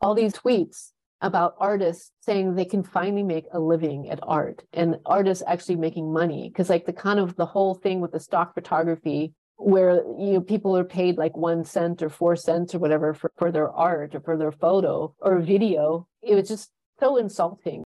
all these tweets about artists saying they can finally make a living at art and artists actually making money. Because like the kind of the whole thing with the stock photography where you know people are paid like one cent or four cents or whatever for, for their art or for their photo or video it was just so insulting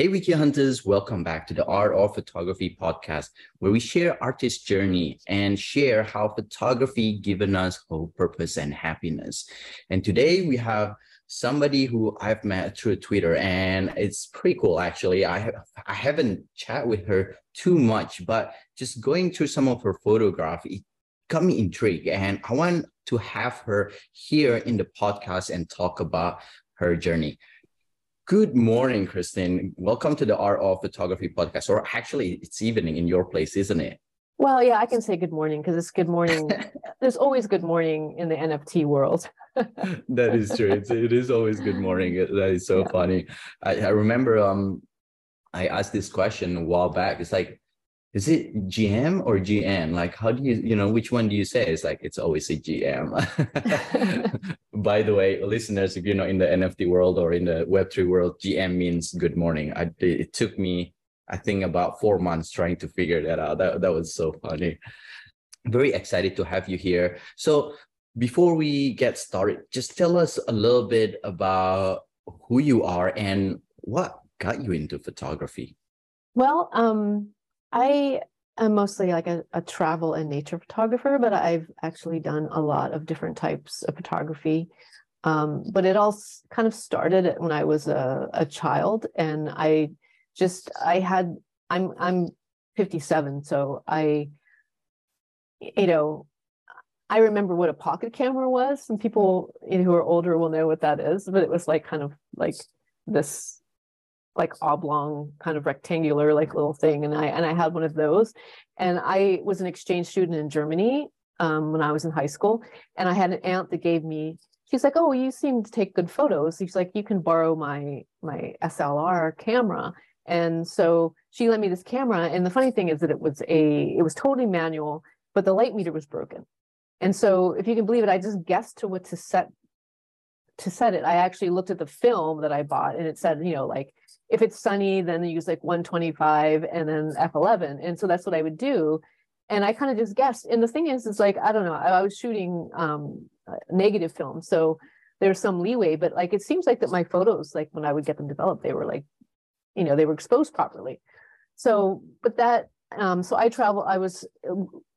Hey, Wicked Hunters, welcome back to the Art of Photography podcast, where we share artist journey and share how photography given us hope, purpose, and happiness. And today we have somebody who I've met through Twitter, and it's pretty cool actually. I have I haven't chat with her too much, but just going through some of her photograph, it got me intrigued, and I want to have her here in the podcast and talk about her journey. Good morning, Christine. Welcome to the Art of Photography podcast. Or actually, it's evening in your place, isn't it? Well, yeah, I can say good morning because it's good morning. There's always good morning in the NFT world. that is true. It's, it is always good morning. That is so yeah. funny. I, I remember um, I asked this question a while back. It's like, is it GM or GN? Like, how do you, you know, which one do you say? It's like, it's always a GM. By the way, listeners, if you're not in the NFT world or in the Web3 world, GM means good morning. I, it took me, I think, about four months trying to figure that out. That, that was so funny. Very excited to have you here. So, before we get started, just tell us a little bit about who you are and what got you into photography. Well, um, I am mostly like a, a travel and nature photographer, but I've actually done a lot of different types of photography. Um, but it all kind of started when I was a, a child, and I just I had I'm I'm 57, so I you know I remember what a pocket camera was. Some people you know, who are older will know what that is, but it was like kind of like this like oblong kind of rectangular like little thing and i and i had one of those. And i was an exchange student in germany um, when i was in high school and i had an aunt that gave me she's like oh you seem to take good photos. She's like you can borrow my my slr camera. And so she lent me this camera and the funny thing is that it was a it was totally manual but the light meter was broken. And so if you can believe it i just guessed to what to set to set it. I actually looked at the film that i bought and it said you know like if it's sunny, then use like 125 and then F11. And so that's what I would do. And I kind of just guessed. And the thing is, it's like, I don't know, I, I was shooting um, negative film. So there's some leeway, but like it seems like that my photos, like when I would get them developed, they were like, you know, they were exposed properly. So, but that, um, so I travel, I was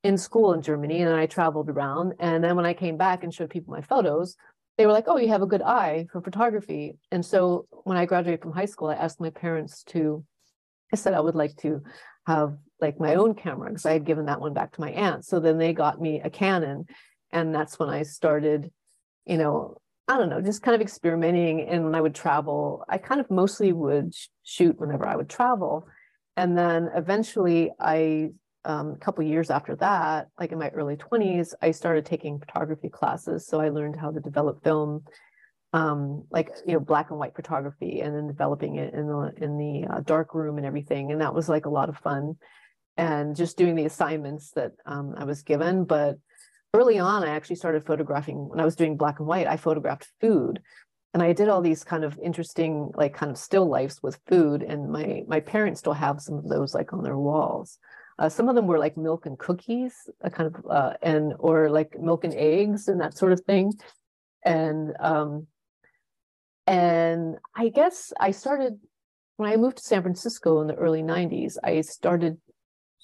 in school in Germany and I traveled around. And then when I came back and showed people my photos, they were like, "Oh, you have a good eye for photography." And so when I graduated from high school, I asked my parents to. I said I would like to have like my own camera because I had given that one back to my aunt. So then they got me a Canon, and that's when I started, you know, I don't know, just kind of experimenting. And when I would travel, I kind of mostly would shoot whenever I would travel. And then eventually I um, a couple years after that, like in my early 20s, I started taking photography classes. So I learned how to develop film, um, like you know, black and white photography, and then developing it in the in the uh, dark room and everything. And that was like a lot of fun, and just doing the assignments that um, I was given. But early on, I actually started photographing. When I was doing black and white, I photographed food. And I did all these kind of interesting, like kind of still lifes with food. And my my parents still have some of those like on their walls. Uh, some of them were like milk and cookies, kind of, uh, and or like milk and eggs and that sort of thing. And um, and I guess I started when I moved to San Francisco in the early '90s. I started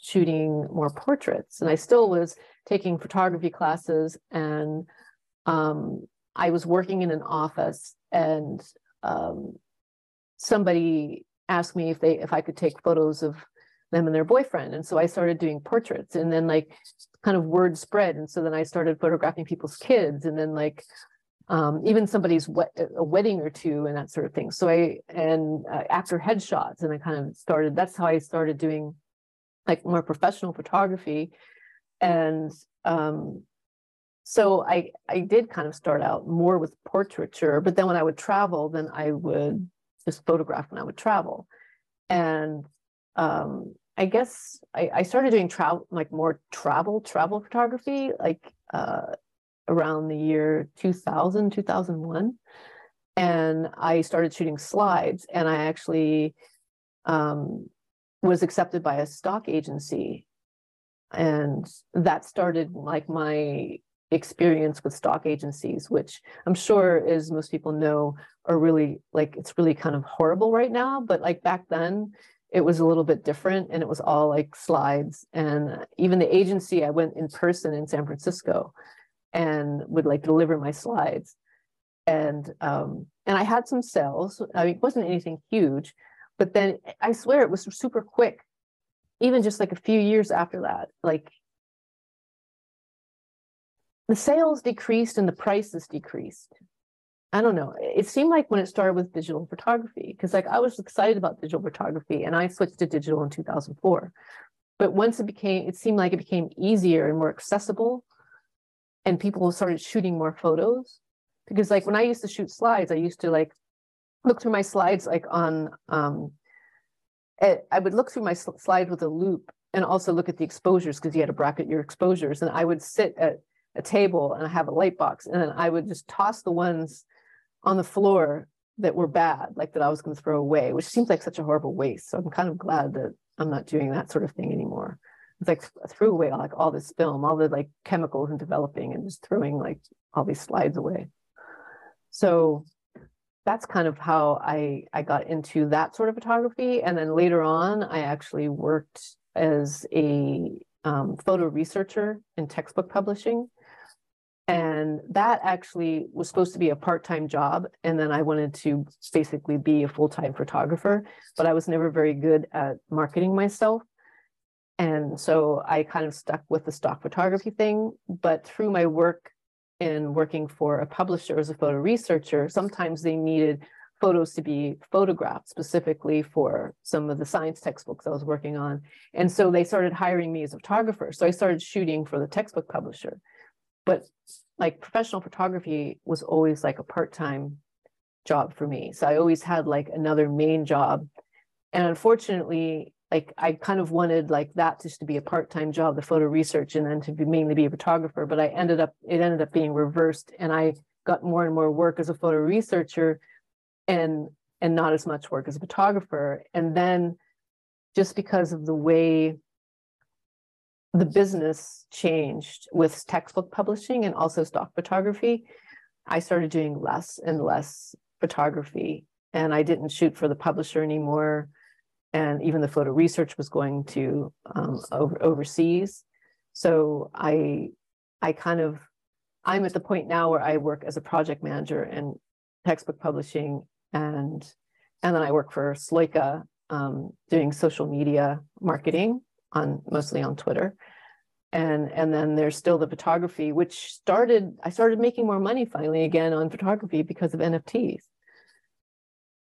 shooting more portraits, and I still was taking photography classes. And um, I was working in an office, and um, somebody asked me if they if I could take photos of them and their boyfriend. And so I started doing portraits and then like kind of word spread. And so then I started photographing people's kids and then like um, even somebody's wet, a wedding or two and that sort of thing. So I, and uh, after headshots and I kind of started, that's how I started doing like more professional photography. And um, so I, I did kind of start out more with portraiture, but then when I would travel, then I would just photograph when I would travel. And um, I guess I, I started doing travel, like more travel, travel photography, like uh, around the year 2000, 2001. And I started shooting slides, and I actually um, was accepted by a stock agency. And that started like my experience with stock agencies, which I'm sure, as most people know, are really like it's really kind of horrible right now. But like back then, it was a little bit different and it was all like slides. And even the agency, I went in person in San Francisco and would like deliver my slides. And um, and I had some sales. I mean, it wasn't anything huge, but then I swear it was super quick. Even just like a few years after that, like the sales decreased and the prices decreased. I don't know. It seemed like when it started with digital photography, because like I was excited about digital photography and I switched to digital in 2004. But once it became, it seemed like it became easier and more accessible and people started shooting more photos. Because like when I used to shoot slides, I used to like look through my slides like on, um, I would look through my slides with a loop and also look at the exposures because you had to bracket your exposures. And I would sit at a table and I have a light box, and then I would just toss the ones on the floor that were bad, like that I was going to throw away, which seems like such a horrible waste. So I'm kind of glad that I'm not doing that sort of thing anymore. It's like I threw away like all this film, all the like chemicals and developing, and just throwing like all these slides away. So that's kind of how I I got into that sort of photography, and then later on, I actually worked as a um, photo researcher in textbook publishing and that actually was supposed to be a part-time job and then i wanted to basically be a full-time photographer but i was never very good at marketing myself and so i kind of stuck with the stock photography thing but through my work in working for a publisher as a photo researcher sometimes they needed photos to be photographed specifically for some of the science textbooks I was working on. And so they started hiring me as a photographer. So I started shooting for the textbook publisher but like professional photography was always like a part-time job for me. So i always had like another main job. And unfortunately like i kind of wanted like that just to be a part-time job the photo research and then to be mainly be a photographer. But i ended up it ended up being reversed and i got more and more work as a photo researcher and and not as much work as a photographer. And then just because of the way the business changed with textbook publishing and also stock photography. I started doing less and less photography, and I didn't shoot for the publisher anymore. And even the photo research was going to um, over, overseas. So I, I kind of, I'm at the point now where I work as a project manager in textbook publishing, and and then I work for Sloika um, doing social media marketing on mostly on Twitter. And and then there's still the photography, which started I started making more money finally again on photography because of NFTs.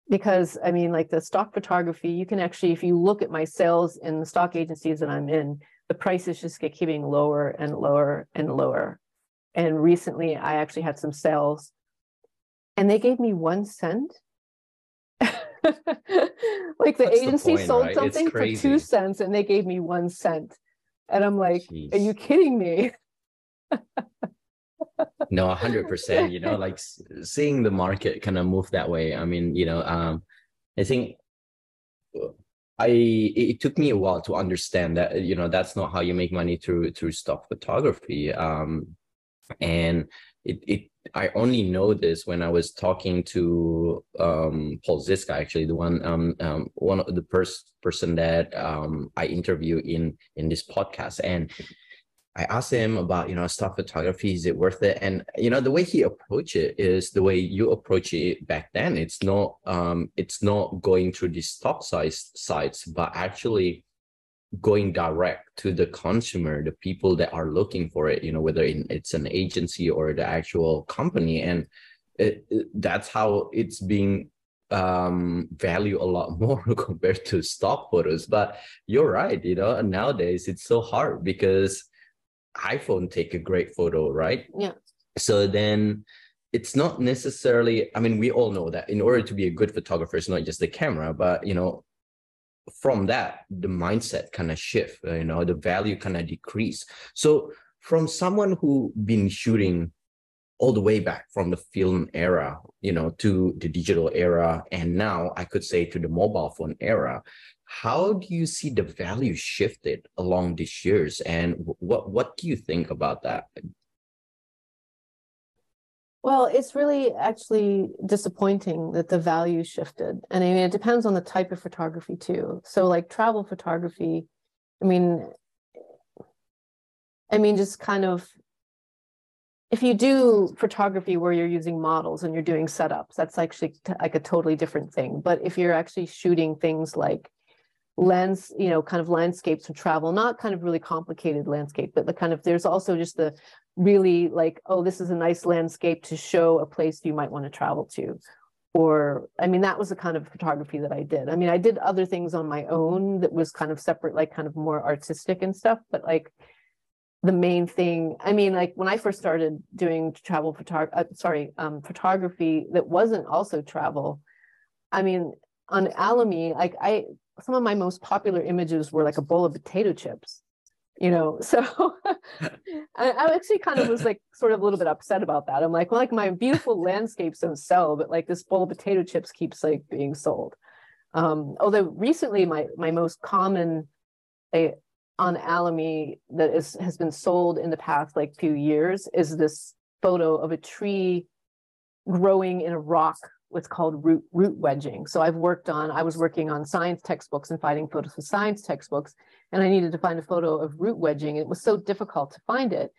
Because I mean, like the stock photography, you can actually, if you look at my sales in the stock agencies that I'm in, the prices just get keeping lower and lower and lower. And recently I actually had some sales and they gave me one cent like the That's agency the point, sold right? something for two cents and they gave me one cent. And I'm like, Jeez. are you kidding me? no, 100%. You know, like seeing the market kind of move that way. I mean, you know, um, I think I it took me a while to understand that you know that's not how you make money through through stock photography. Um, and it, it I only know this when I was talking to um, Paul Zizka, actually the one um, um, one of the first person that um, I interview in in this podcast, and I asked him about you know stock photography is it worth it, and you know the way he approached it is the way you approach it back then. It's not um, it's not going through these stock size sites, but actually going direct to the consumer the people that are looking for it you know whether in, it's an agency or the actual company. And it, it, that's how it's being um value a lot more compared to stock photos. But you're right you know nowadays it's so hard because iphone take a great photo right? Yeah. So then it's not necessarily i mean we all know that in order to be a good photographer it's not just the camera but you know from that the mindset kind of shift uh, you know the value kind of decrease. So from someone who been shooting all the way back from the film era you know to the digital era and now i could say to the mobile phone era how do you see the value shifted along these years? And what what do you think about that well, it's really actually disappointing that the value shifted. And I mean, it depends on the type of photography too. So, like travel photography, I mean, I mean, just kind of if you do photography where you're using models and you're doing setups, that's actually like a totally different thing. But if you're actually shooting things like lands, you know, kind of landscapes and travel, not kind of really complicated landscape, but the kind of there's also just the really like, oh, this is a nice landscape to show a place you might want to travel to. Or, I mean, that was the kind of photography that I did. I mean, I did other things on my own that was kind of separate, like kind of more artistic and stuff, but like the main thing, I mean, like when I first started doing travel photography, uh, sorry, um, photography that wasn't also travel, I mean, on Alamy, like I, some of my most popular images were like a bowl of potato chips you know so I, I, actually kind of was like sort of a little bit upset about that i'm like well like my beautiful landscapes don't sell but like this bowl of potato chips keeps like being sold um although recently my my most common a, on alamy that is has been sold in the past like few years is this photo of a tree growing in a rock what's called root root wedging. So I've worked on, I was working on science textbooks and finding photos of science textbooks, and I needed to find a photo of root wedging. It was so difficult to find it.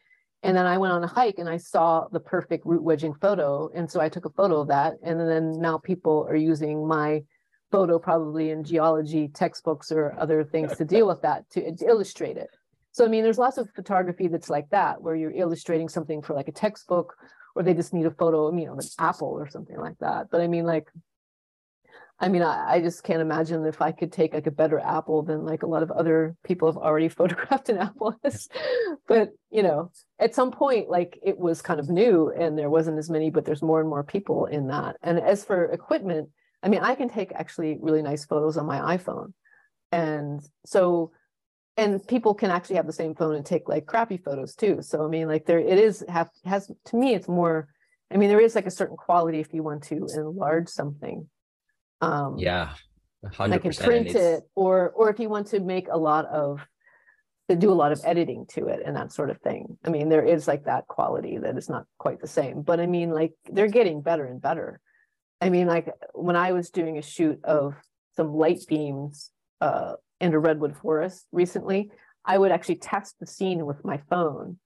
And then I went on a hike and I saw the perfect root wedging photo. And so I took a photo of that. And then now people are using my photo probably in geology textbooks or other things to deal with that to, illustrate it. So I mean, there's lots of photography that's like that, where you're illustrating something for like a textbook or they just need a photo of, you know, an apple or something like that. But I mean, like, I mean, I, I just can't imagine if I could take like a better apple than like a lot of other people have already photographed an apple. but you know, at some point, like it was kind of new and there wasn't as many, but there's more and more people in that. And as for equipment, I mean, I can take actually really nice photos on my iPhone. And so and people can actually have the same phone and take like crappy photos too so i mean like there it is have has to me it's more i mean there is like a certain quality if you want to enlarge something um yeah 100% like can print it or or if you want to make a lot of to do a lot of editing to it and that sort of thing i mean there is like that quality that is not quite the same but i mean like they're getting better and better i mean like when i was doing a shoot of some light beams uh into redwood forest recently, I would actually test the scene with my phone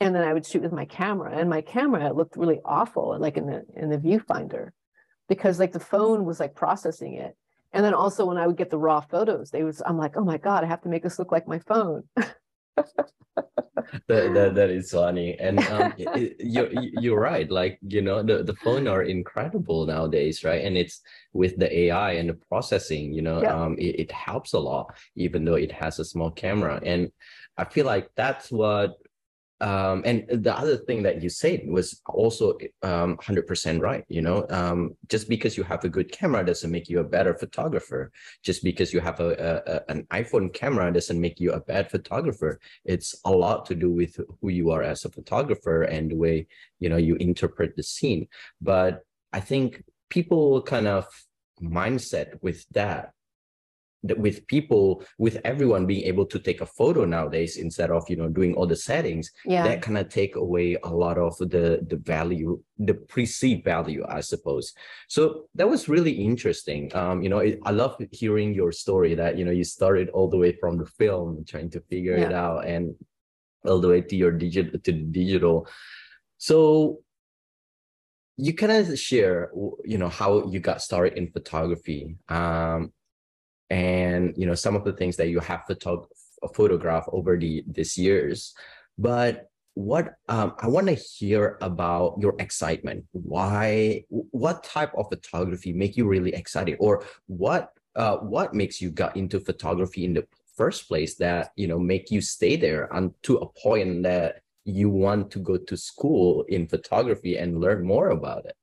and then I would shoot with my camera. And my camera looked really awful, like in the in the viewfinder, because like the phone was like processing it. And then also when I would get the raw photos, they was I'm like, oh my god, I have to make this look like my phone. that, that, that is funny and um, it, you're you're right like you know the, the phone are incredible nowadays right and it's with the ai and the processing you know yeah. um it, it helps a lot even though it has a small camera and i feel like that's what um, and the other thing that you said was also um, 100% right you know? Um, just because you have a good camera doesn't make you a better photographer. Just because you have a, a, an iphone camera doesn't make you a bad photographer. It's a lot to do with who you are as a photographer and the way you know you interpret the scene. But i think people kind of mindset with that with people with everyone being able to take a photo nowadays instead of you know doing all the settings yeah. that kind of take away a lot of the the value the perceived value i suppose so that was really interesting um you know it, i love hearing your story that you know you started all the way from the film trying to figure yeah. it out and all the way to your digital to the digital so you kind of share you know how you got started in photography um and you know some of the things that you have photog- photographed over the these years. But what um, i want to hear about your excitement. Why what type of photography make you really excited? Or what uh, what makes you got into photography in the first place that you know make you stay there and to a point that you want to go to school in photography and learn more about it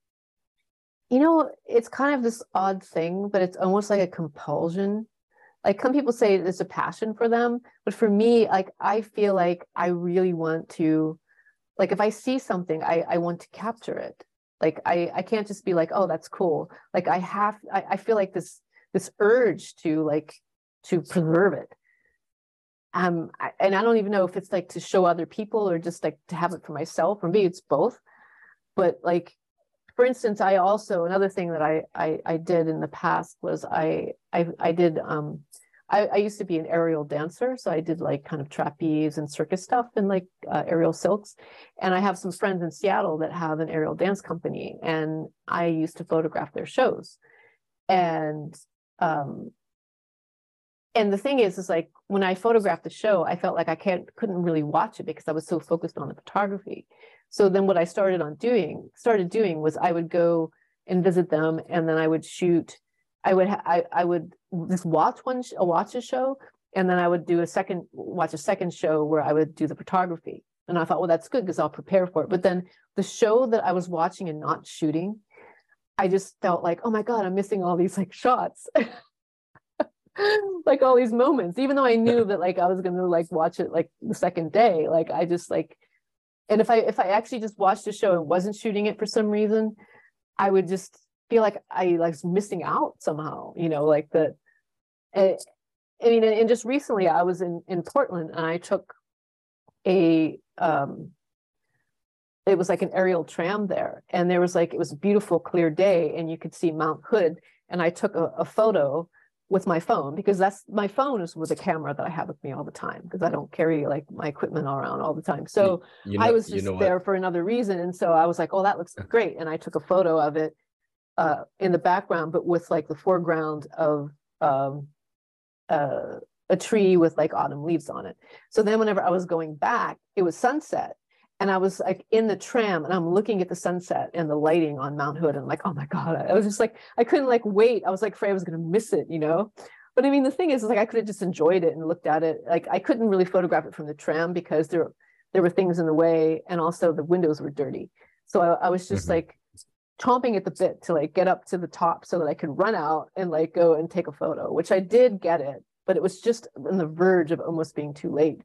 you know, it's kind of this odd thing, but it's almost like a compulsion. like some people say it's a passion for them but for me like i feel like i really want to like if i see something i i want to capture it. Like i i can't just be like oh that's cool. Like i have i, I feel like this this urge to like to preserve it. Um I, and i don't even know if it's like to show other people or just like to have it for myself. For me it's both. But like for instance i also another thing that i i, I did in the past was i i, I did um I, I, used to be an aerial dancer, so I did like kind of trapeze and circus stuff and like uh, aerial silks. And I have some friends in Seattle that have an aerial dance company, and I used to photograph their shows. And um, and the thing is, is like when I photographed the show, I felt like I can't couldn't really watch it because I was so focused on the photography. So then what I started on doing started doing was I would go and visit them, and then I would shoot I would ha- I, I would just watch one sh- watch a show and then I would do a second watch a second show where I would do the photography. And I thought, well, that's good because I'll prepare for it. But then the show that I was watching and not shooting, I just felt like, oh my God, I'm missing all these like shots. like all these moments, even though I knew that like I was gonna like watch it like the second day. Like I just like and if I if I actually just watched the show and wasn't shooting it for some reason, I would just feel like I like was missing out somehow, you know, like that. Eh, I mean, and just recently I was in in Portland and I took a um it was like an aerial tram there and there was like it was a beautiful clear day and you could see Mount Hood and I took a, a photo with my phone because that's my phone is with a camera that I have with me all the time because I don't carry like my equipment around all the time. So you know, I was just you know there for another reason. And so I was like, oh, that looks great. And I took a photo of it uh, in the background, but with like the foreground of um, uh, a tree with like autumn leaves on it. So then whenever I was going back, it was sunset. And I was like in the tram and I'm looking at the sunset and the lighting on Mount Hood. And I'm like, oh my God. I was just like, I couldn't like wait. I was like afraid I was gonna miss it, you know? But I mean, the thing is, is like I could have just enjoyed it and looked at it. Like I couldn't really photograph it from the tram because there there were things in the way and also the windows were dirty. So I, I was just mm-hmm. like chomping at the bit to like get up to the top so that I could run out and like go and take a photo, which I did get it, but it was just on the verge of almost being too late,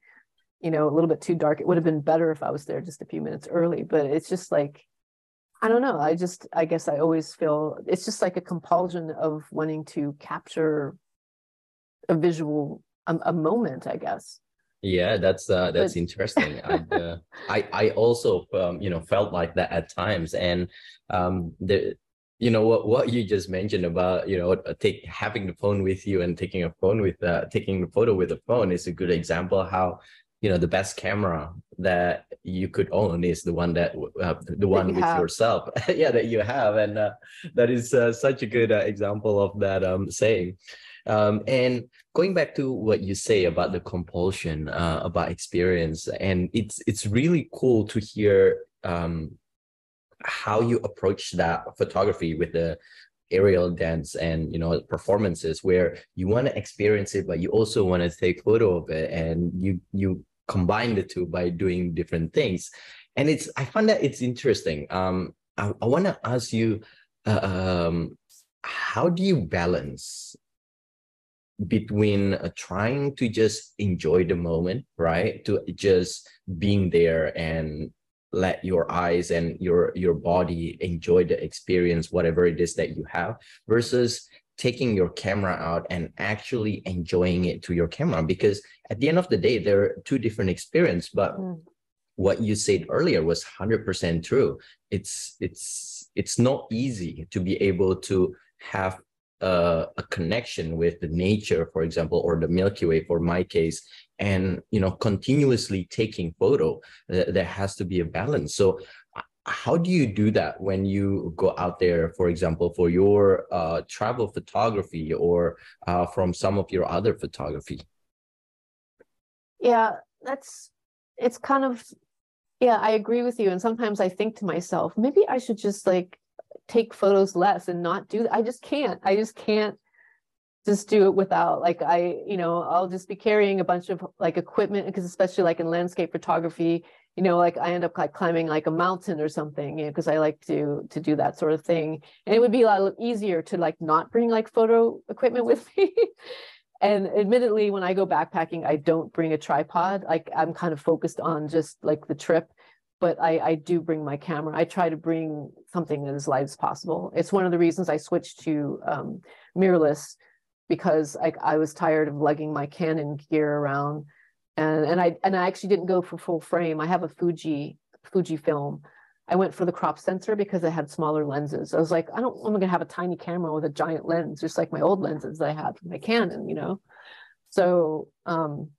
you know, a little bit too dark. It would have been better if I was there just a few minutes early, but it's just like, I don't know. I just, I guess I always feel it's just like a compulsion of wanting to capture a visual, a, a moment, I guess. Yeah, that's uh, that's but... interesting. I, uh, I I also um, you know felt like that at times, and um, the you know what what you just mentioned about you know uh, take having the phone with you and taking a phone with uh, taking the photo with the phone is a good example how you know the best camera that you could own is the one that uh, the one with have. yourself yeah that you have and uh, that is uh, such a good uh, example of that um saying um, and going back to what you say about the compulsion, uh, about experience, and it's it's really cool to hear um, how you approach that photography with the aerial dance and you know performances where you want to experience it but you also want to take photo of it and you you combine the two by doing different things. And it's i find that it's interesting. Um i, I want to ask you uh, um how do you balance between uh, trying to just enjoy the moment, right? To just being there and let your eyes and your your body enjoy the experience whatever it is that you have versus taking your camera out and actually enjoying it to your camera? Because at the end of the day there are two different experience but mm. what you said earlier was 100% true it's it's it's not easy to be able to have a, a connection with the nature, for example, or the Milky Way for my case, and you know continuously taking photo, uh, there has to be a balance. So how do you do that when you go out there for example for your uh, travel photography or uh, from some of your other photography yeah that's it's kind of yeah i agree with you and sometimes i think to myself maybe i should just like take photos less and not do that. I just can't. I just can't just do it without like I, you know, I'll just be carrying a bunch of like equipment because especially like in landscape photography, you know, like I end up like climbing like a mountain or something, you know, because I like to to do that sort of thing. And it would be a lot easier to like not bring like photo equipment with me. And admittedly, when I go backpacking, I don't bring a tripod. Like I'm kind of focused on just like the trip, but I, I do bring my camera. I try to bring something as light as possible. It's one of the reasons I switched to um, mirrorless because I, I was tired of lugging my Canon gear around, and and I and I actually didn't go for full frame. I have a Fuji Fuji film. I went for the crop sensor because it had smaller lenses. I was like, I don't, I'm gonna have a tiny camera with a giant lens, just like my old lenses I had from my Canon, you know. So, um,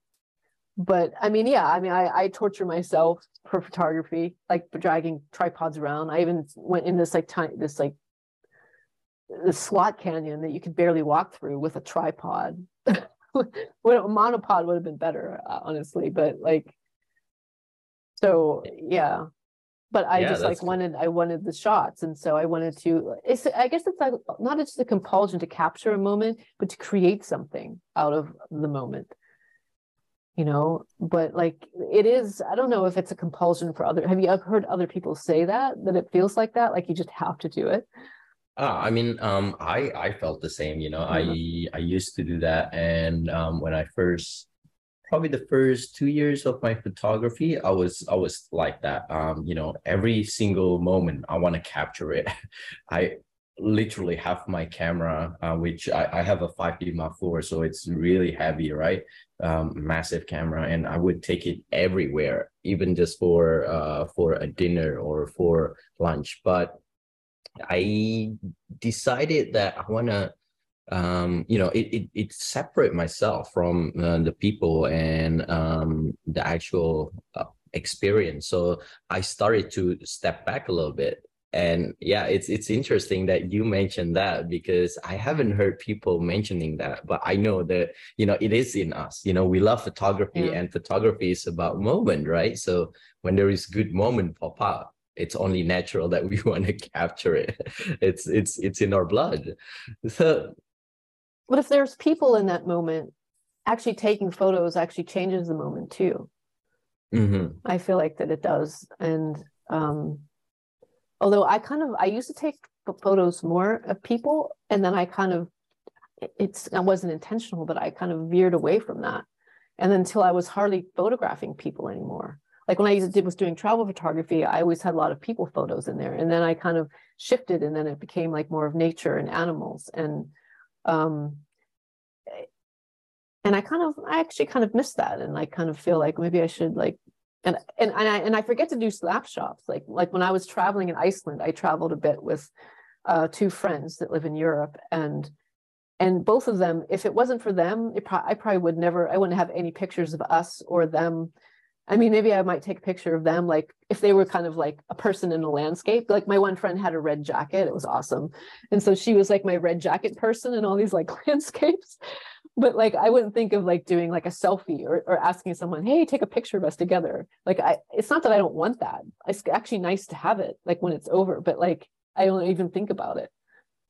but I mean, yeah, I mean, I, I torture myself for photography, like dragging tripods around. I even went in this like tiny, this like the slot canyon that you could barely walk through with a tripod. well, a monopod would have been better, uh, honestly, but like, so yeah. But I yeah, just like wanted, I wanted the shots, and so I wanted to. It's, I guess it's like not just a compulsion to capture a moment, but to create something out of the moment. You know, but like it is. I don't know if it's a compulsion for other. Have you ever heard other people say that that it feels like that, like you just have to do it? Uh, I mean, um, I I felt the same. You know, mm-hmm. I I used to do that, and um, when I first, probably the first two years of my photography, I was I was like that. Um, you know, every single moment I want to capture it. I literally have my camera, uh, which I, I have a 5D Mark IV, so it's really heavy, right? Um, massive camera, and I would take it everywhere, even just for uh for a dinner or for lunch. But I decided that I want to, um, you know, it, it, it separate myself from uh, the people and um, the actual uh, experience. So I started to step back a little bit. And yeah, it's it's interesting that you mentioned that because I haven't heard people mentioning that, but I know that you know it is in us. You know, we love photography, yeah. and photography is about moment, right? So when there is good moment pop up, it's only natural that we want to capture it it's it's it's in our blood so but if there's people in that moment actually taking photos actually changes the moment too. Mm-hmm. i feel like that it does. And um although i kind of i used to take photos more of people and then i kind of it's i wasn't intentional but i kind of veered away from that. And until i was hardly photographing people anymore. Like when I did was doing travel photography, I always had a lot of people photos in there, and then I kind of shifted, and then it became like more of nature and animals, and um, and I kind of I actually kind of miss that, and I kind of feel like maybe I should like. And, and and I and I forget to do slap shops like like when I was traveling in Iceland I traveled a bit with uh, two friends that live in Europe and and both of them if it wasn't for them it pro- I probably would never I wouldn't have any pictures of us or them I mean, maybe I might take a picture of them, like if they were kind of like a person in a landscape. Like my one friend had a red jacket, it was awesome. And so she was like my red jacket person in all these like landscapes. But like I wouldn't think of like doing like a selfie or, or asking someone, hey, take a picture of us together. Like I it's not that I don't want that. It's actually nice to have it like when it's over, but like I don't even think about it.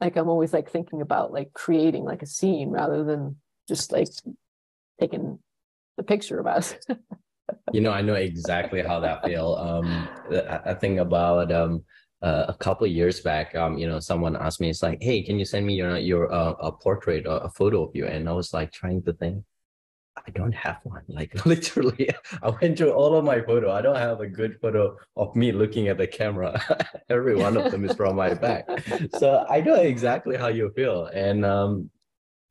Like I'm always like thinking about like creating like a scene rather than just like taking the picture of us. you know, I know exactly how that feel. Um, I, think about um uh, a couple years back, um, you know, someone asked me, it's like, hey, can you send me your your uh, a portrait or a photo of you? And I was like trying to think. I don't have one. Like literally, I went through all of my photo. I don't have a good photo of me looking at the camera. Every one of them is from my back. So I know exactly how you feel. And um,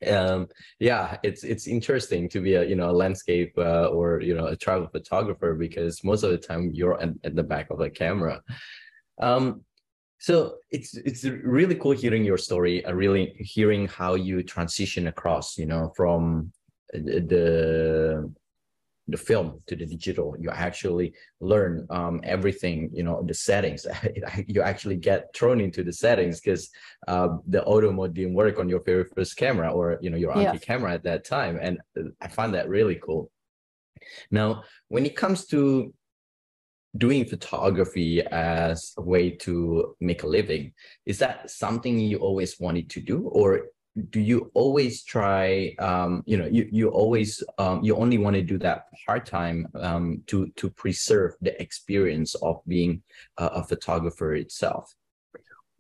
um yeah it's it's interesting to be a you know a landscape uh, or you know a travel photographer because most of the time you're at, at the back of a camera. Um so it's it's really cool hearing your story uh, really hearing how you transition across you know from uh, the the film to the digital. You actually learn um, everything you know the settings. You actually get thrown into the settings because uh, the auto mode didn't work on your very first camera or you know your yeah. camera at that time and i find that really cool. Now when it comes to doing photography as a way to make a living is that something you always wanted to do or do you always try um, you know you, you always um, you only want to do that part-time um, to to preserve the experience of being a, a, photographer itself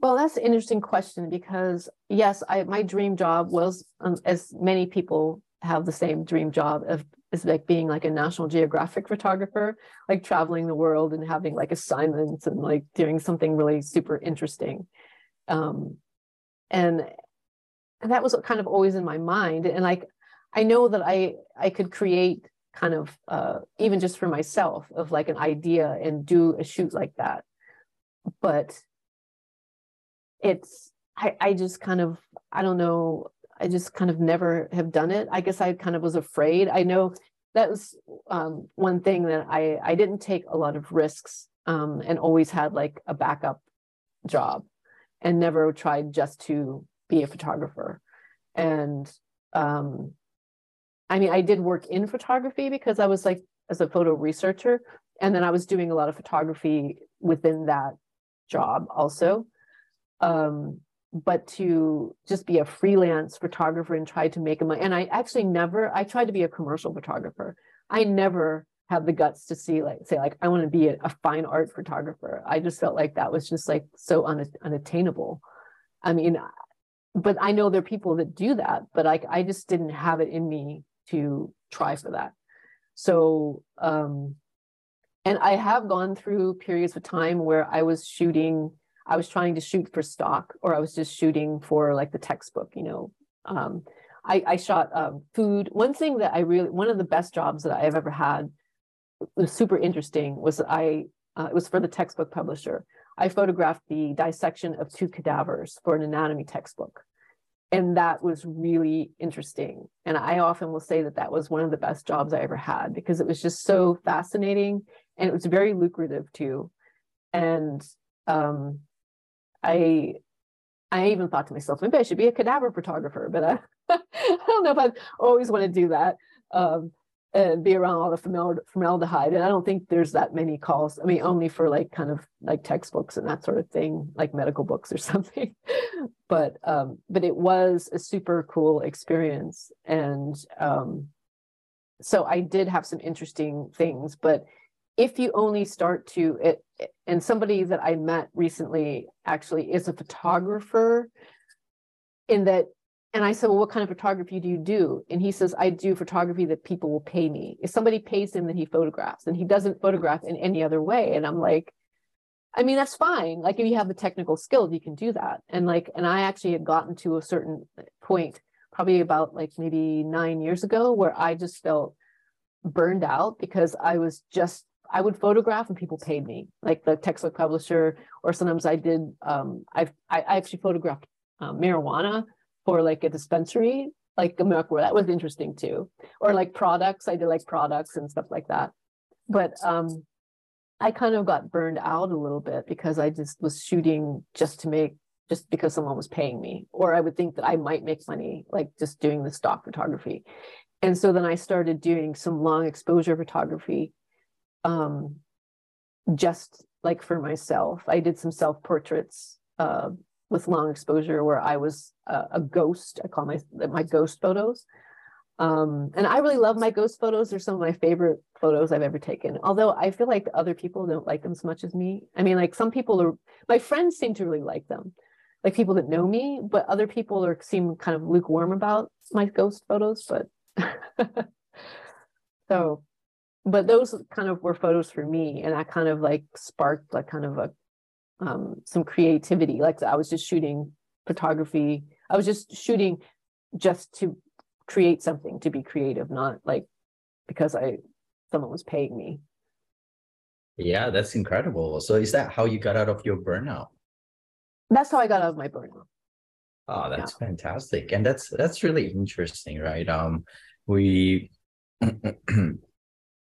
well that's an interesting question because yes I, my dream job was um, as many people have the same dream job of is like being like a National Geographic photographer, like traveling the world and having like assignments and like doing something really super interesting. Um, and and that was kind of always in my mind. And like I know that I I could create kind of uh, even just for myself of like an idea and do a shoot like that. But it's I, I just kind of I don't know I just kind of never have done it. I guess I kind of was afraid. I know that was um, one thing that I I didn't take a lot of risks um, and always had like a backup job and never tried just to be a photographer. And um, I mean, I did work in photography because I was like as a photo researcher, and then I was doing a lot of photography within that job also. Um, but to just be a freelance photographer and try to make a money. And I actually never, I tried to be a commercial photographer. I never had the guts to see like say like I want to be a, a fine art photographer. I just felt like that was just like so un, unattainable. I mean, but I know there are people that do that, but like I just didn't have it in me to try for that. So um and I have gone through periods of time where I was shooting I was trying to shoot for stock or I was just shooting for like the textbook, you know. Um, I, I shot um, food. One thing that I really, one of the best jobs that I've ever had was super interesting was I, uh, it was for the textbook publisher. I photographed the dissection of two cadavers for an anatomy textbook. And that was really interesting. And I often will say that that was one of the best jobs I ever had because it was just so fascinating and it was very lucrative too. And um, I I even thought to myself, maybe I should be a cadaver photographer, but I, I don't know if I always want to do that um, and be around all the formaldehyde. And I don't think there's that many calls. I mean, only for like kind of like textbooks and that sort of thing, like medical books or something. but um, but it was a super cool experience, and um, so I did have some interesting things, but if you only start to it and somebody that i met recently actually is a photographer in that and i said well what kind of photography do you do? And he says i do photography that people will pay me. If somebody pays him then he photographs and he doesn't photograph in any other way. And i'm like i mean that's fine. Like if you have the technical skills you can do that. And like and i actually had gotten to a certain point probably about like maybe nine years ago where i just felt burned out because i was just I would photograph and people paid me, like the textbook publisher, or sometimes I did. Um, I've I, I actually photographed um, marijuana for like a dispensary, like a America. That was interesting too, or like products. I did like products and stuff like that. But um, I kind of got burned out a little bit because I just was shooting just to make just because someone was paying me, or I would think that I might make money, like just doing the stock photography. And so then I started doing some long exposure photography um, just like for myself. I did some self portraits uh, with long exposure where I was a, ghost. I call my my ghost photos. Um, and I really love my ghost photos. They're some of my favorite photos I've ever taken. Although I feel like other people don't like them as much as me. I mean, like some people are, my friends seem to really like them, like people that know me, but other people are seem kind of lukewarm about my ghost photos. But so but those kind of were photos for me and that kind of like sparked like kind of a um some creativity. Like i was just shooting photography. I was just shooting just to create something to be creative not like because i someone was paying me. Yeah that's incredible. So is that how you got out of your burnout? That's how i got out of my burnout. Oh that's yeah. fantastic. And that's that's really interesting right? Um we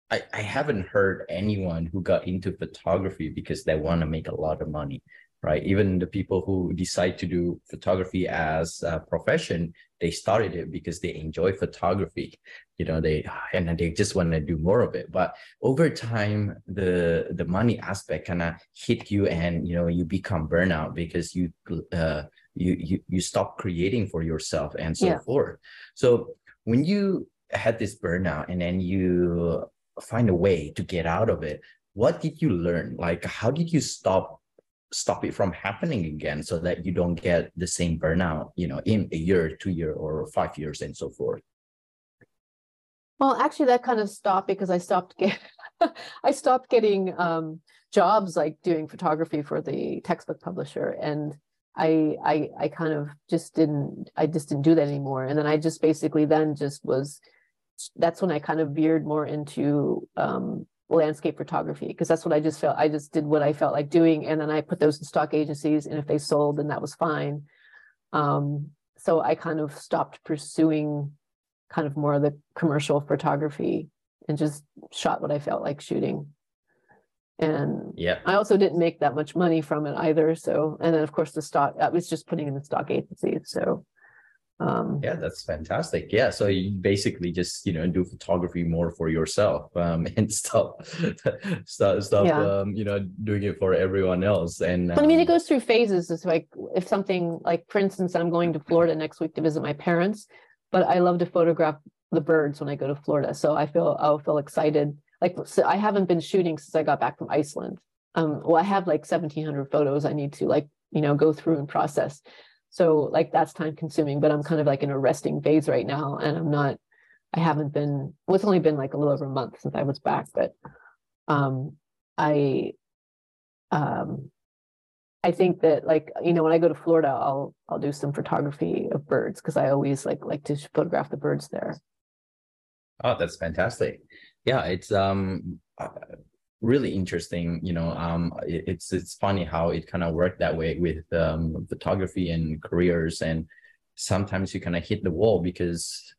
I, I haven't heard anyone who got into photography because they want to make a lot of money, right? Even the people who decide to do photography as a profession, they started it because they enjoy photography, you know, they and they just want to do more of it. But over time, the the money aspect kind of hit you, and you know, you become burnout because you uh you you you stop creating for yourself and so yeah. forth. So when you had this burnout and then you find a way to get out of it what did you learn like how did you stop stop it from happening again so that you don't get the same burnout you know in a year two year or five years and so forth Well, actually, that kind of stopped because I stopped get I stopped getting um, jobs like doing photography for the textbook publisher, and I I I kind of just didn't I just didn't do that anymore. And then I just basically then just was that's when I kind of veered more into um, landscape photography because that's what I just felt I just did what I felt like doing, and then I put those in stock agencies, and if they sold, then that was fine. Um, so I kind of stopped pursuing kind of more of the commercial photography and just shot what I felt like shooting. And Yeah. I also didn't make that much money from it either. So, and then of course the stock, I was just putting in the stock agencies. So, um, Yeah, that's fantastic. Yeah, so you basically just you know do photography more for yourself um, and stop stop stop Yeah. um, you know doing it for everyone else. And But I mean, it um, goes through phases. It's like if something like, for instance, I'm going to Florida next week to visit my parents, but I love to photograph the birds when I go to Florida. So I feel I'll feel excited. Like so I haven't been shooting since I got back from Iceland. Um, well, I have like 1,700 photos I need to like you know go through and process. So like that's time consuming. But I'm kind of like in a resting phase right now, and I'm not. I haven't been. Well, it's only been like a little over a month since I was back, but um, I um I think that like you know when I go to Florida I'll I'll do some photography of birds because I always like like to photograph the birds there. Oh, that's fantastic. Yeah, it's um really interesting, you know, um it- it's it's funny how it kind of worked that way with um photography and careers and sometimes you kind of hit the wall because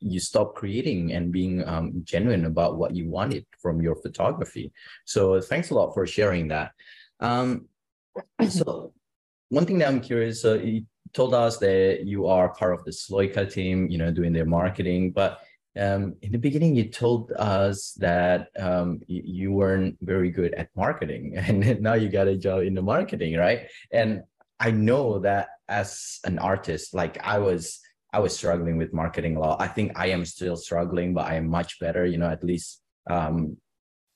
you stop creating and being um, genuine about what you wanted from your photography. So thanks a lot for sharing that. Um so one thing that I'm curious, uh, you told us that you are part of the Sloika team, you know, doing their marketing, but um, in the beginning, you told us that um, y- you weren't very good at marketing, and now you got a job in the marketing, right? And I know that as an artist, like I was, I was struggling with marketing a lot. I think I am still struggling, but I am much better. You know, at least um,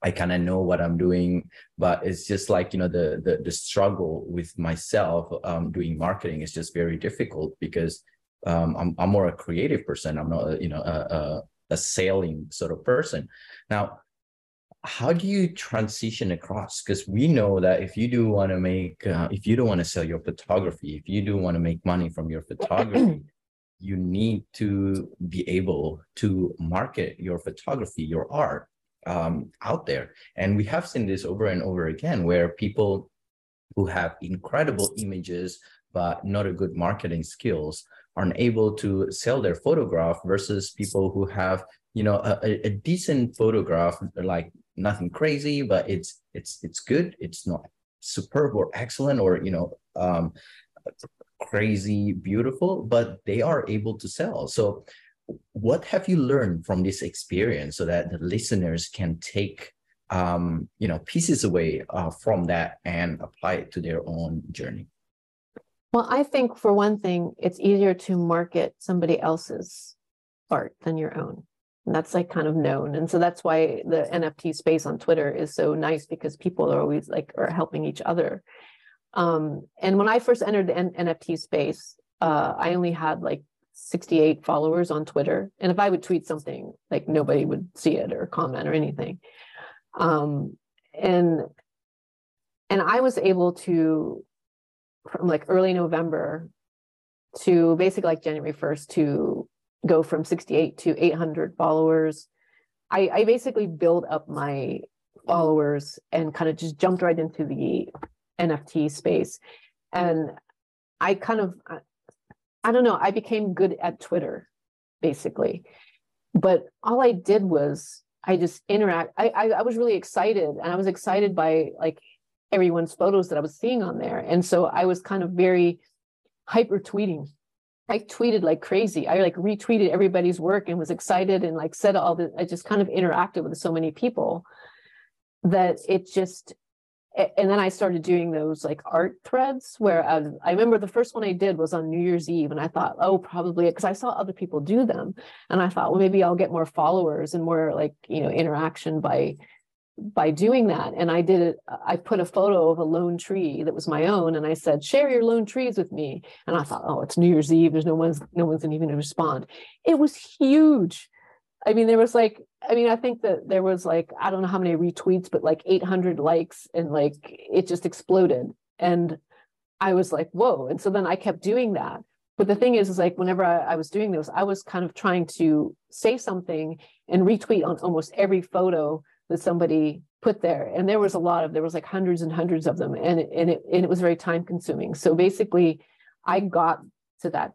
I kind of know what I'm doing. But it's just like you know the the, the struggle with myself um, doing marketing is just very difficult because um, I'm I'm more a creative person. I'm not a, you know a, a a sailing sort of person. Now, how do you transition across? Because we know that if you do want to make, uh, if you don't want to sell your photography, if you do want to make money from your photography, you need to be able to market your photography, your art um, out there. And we have seen this over and over again where people who have incredible images but not a good marketing skills aren't able to sell their photograph versus people who have you know a, a- decent photograph like nothing crazy but it's it's it's good. It's not superb or excellent or you know um crazy beautiful but they are able to sell. So what have you learned from this experience so that the listeners can take um you know pieces away uh, from that and apply it to their own journey Well, I think for one thing, it's easier to market somebody else's art than your own. And that's like kind of known. And so that's why the NFT space on Twitter is so nice because people are always like are helping each other. Um, and when I first entered the N- NFT space, uh, I only had like 68 followers on Twitter. And if I would tweet something, like nobody would see it or comment or anything. Um, and and I was able to from like early November to basically like January 1st to go from 68 to 800 followers. I, I basically built up my followers and kind of just jumped right into the NFT space. And I kind of, I- don't know, I became good at Twitter basically. But all I did was I just interact. I, I, I was really excited and I was excited by like everyone's photos that I was seeing on there. And so I was kind of very hyper tweeting. I tweeted like crazy. I like retweeted everybody's work and was excited and like said all the I just kind of interacted with so many people that it just and then I started doing those like art threads where I, I remember the first one I did was on New Year's Eve and I thought, oh, probably because I saw other people do them. And I thought, well, maybe I'll get more followers and more like, you know, interaction by by doing that and i did it i put a photo of a lone tree that was my own and i said share your lone trees with me and i thought oh it's new year's eve there's no one's no one's even going to respond it was huge I mean, there was like, I mean, I think that there was like, I don't know how many retweets, but like 800 likes and like it just exploded. And I was like, whoa. And so then I kept doing that. But the thing is, is like whenever I, I was doing this, I was kind of trying to say something and retweet on almost every photo that somebody put there. And there was a lot of, there was like hundreds and hundreds of them. And it, and it, and it was very time consuming. So basically I got to that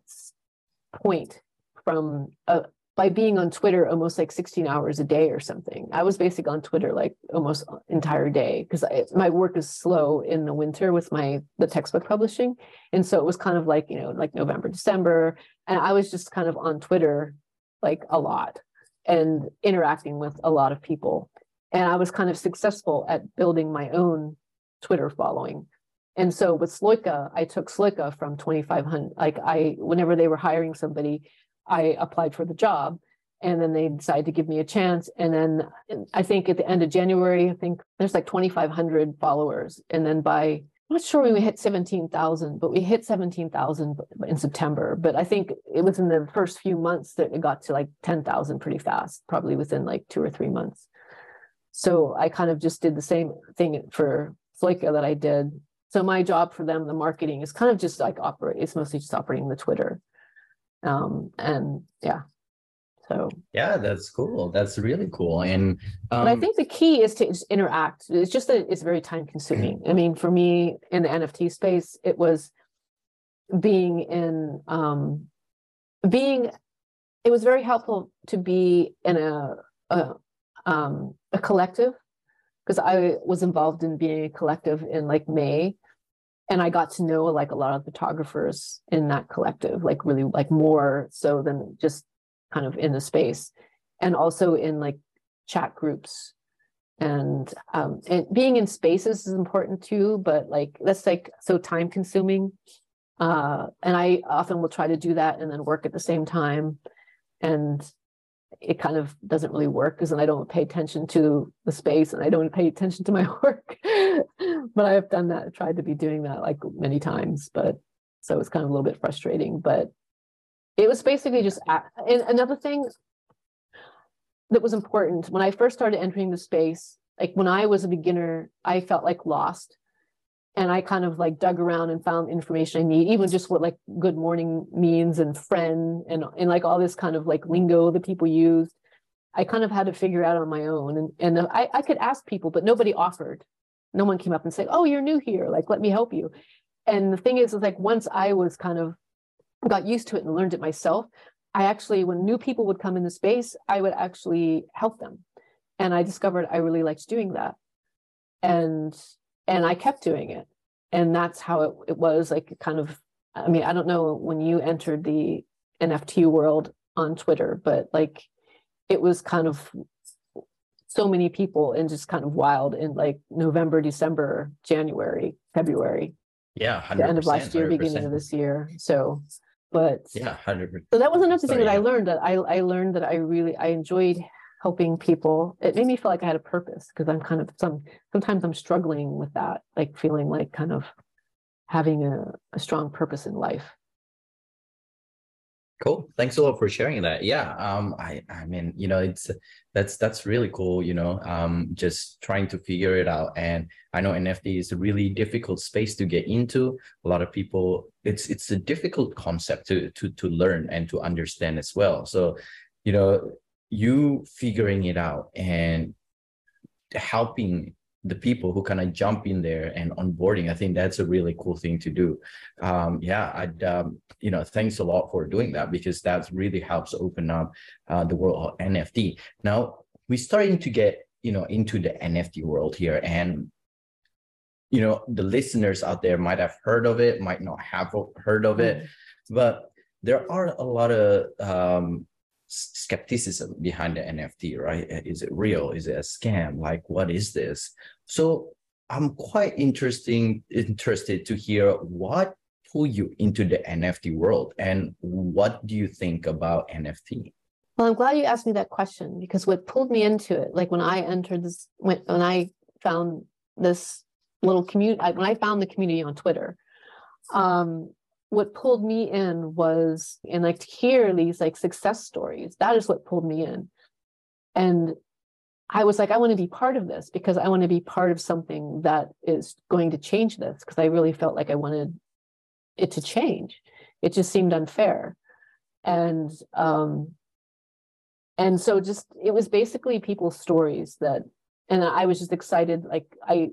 point from a, by being on Twitter almost like 16 hours a day or something. I was basically on Twitter like almost entire day because my work is slow in the winter with my the textbook publishing, and so it was kind of like you know like November, December, and I was just kind of on Twitter like a lot and interacting with a lot of people, and I was kind of successful at building my own Twitter following. And so with Sloika, I took Sloika from 2,500. Like I, whenever they were hiring somebody, I applied for the job and then they decided to give me a chance. And then I think at the end of January, I think there's like 2,500 followers. And then by, I'm not sure when we hit 17,000, but we hit 17,000 in September. But I think it was in the first few months that it got to like 10,000 pretty fast, probably within like two or three months. So I kind of just did the same thing for Sloika that I did. So my job for them, the marketing is kind of just like operate, it's mostly just operating the Twitter. Um, and yeah. So yeah that's cool. That's really cool. And um, but i um, think the key is to just interact. It's just that it's very time consuming. I mean for me in the nft space it was being in um being it was very helpful to be in a a, um, a collective because i was involved in being a collective in like may. And I got to know like a lot of photographers in that collective, like really like more so than just kind of in the space, and also in like chat groups, and um, and being in spaces is important too. But like that's like so time consuming, uh, and I often will try to do that and then work at the same time, and it kind of doesn't really work because then I don't pay attention to the space and I don't pay attention to my work. but I have done that, tried to be doing that like many times, but so it's kind of a little bit frustrating. But it was basically just and another thing that was important when I first started entering the space, like when I was a beginner, I felt like lost and I kind of like dug around and found information I need, even just what like good morning means and friend and and like all this kind of like lingo that people use. I kind of had to figure out on my own, and and uh, I I could ask people, but nobody offered. No one came up and said, "Oh, you're new here. Like, let me help you." And the thing is, is like once I was kind of got used to it and learned it myself, I actually, when new people would come in the space, I would actually help them, and I discovered I really liked doing that, and and I kept doing it. And that's how it, it was like kind of, I mean, I don't know when you entered the NFT world on Twitter, but like it was kind of so many people and just kind of wild in like November, December, January, February. Yeah, the end of last year, 100%. beginning of this year. So, but yeah, hundred percent. So that was another thing that I learned that I I learned that I really I enjoyed helping people. It made me feel like i had a purpose because i'm kind of some sometimes i'm struggling with that like feeling like kind of having a, a strong purpose in life. Cool. Thanks a lot for sharing that. Yeah um i i mean you know it's that's that's really cool you know um just trying to figure it out. And i know nft is a really difficult space to get into. A lot of people it's it's a difficult concept to to to learn and to understand as well. So you know you figuring it out and helping the people who kind of jump in there and onboarding i think that's a really cool thing to do um, yeah i'd um, you know thanks a lot for doing that because that really helps open up uh, the world of nft now we're starting to get you know into the nft world here and you know the listeners out there might have heard of it might not have heard of it mm-hmm. but there are a lot of um, skepticism behind the NFT, right? Is it real? Is it a scam? Like, what is this? So I'm quite interesting interested to hear what pull you into the NFT world and what do you think about NFT? Well, I'm glad you asked me that question because what pulled me into it, like when I entered this, when, when I found this little community, when I found the community on Twitter, um, what pulled me in was and like to hear these like success stories that is what pulled me in and I was like, I want to be part of this because I want to be part of something that is going to change this because I really felt like I wanted it to change. It just seemed unfair. And um and so just it was basically people's stories that and I was just excited like I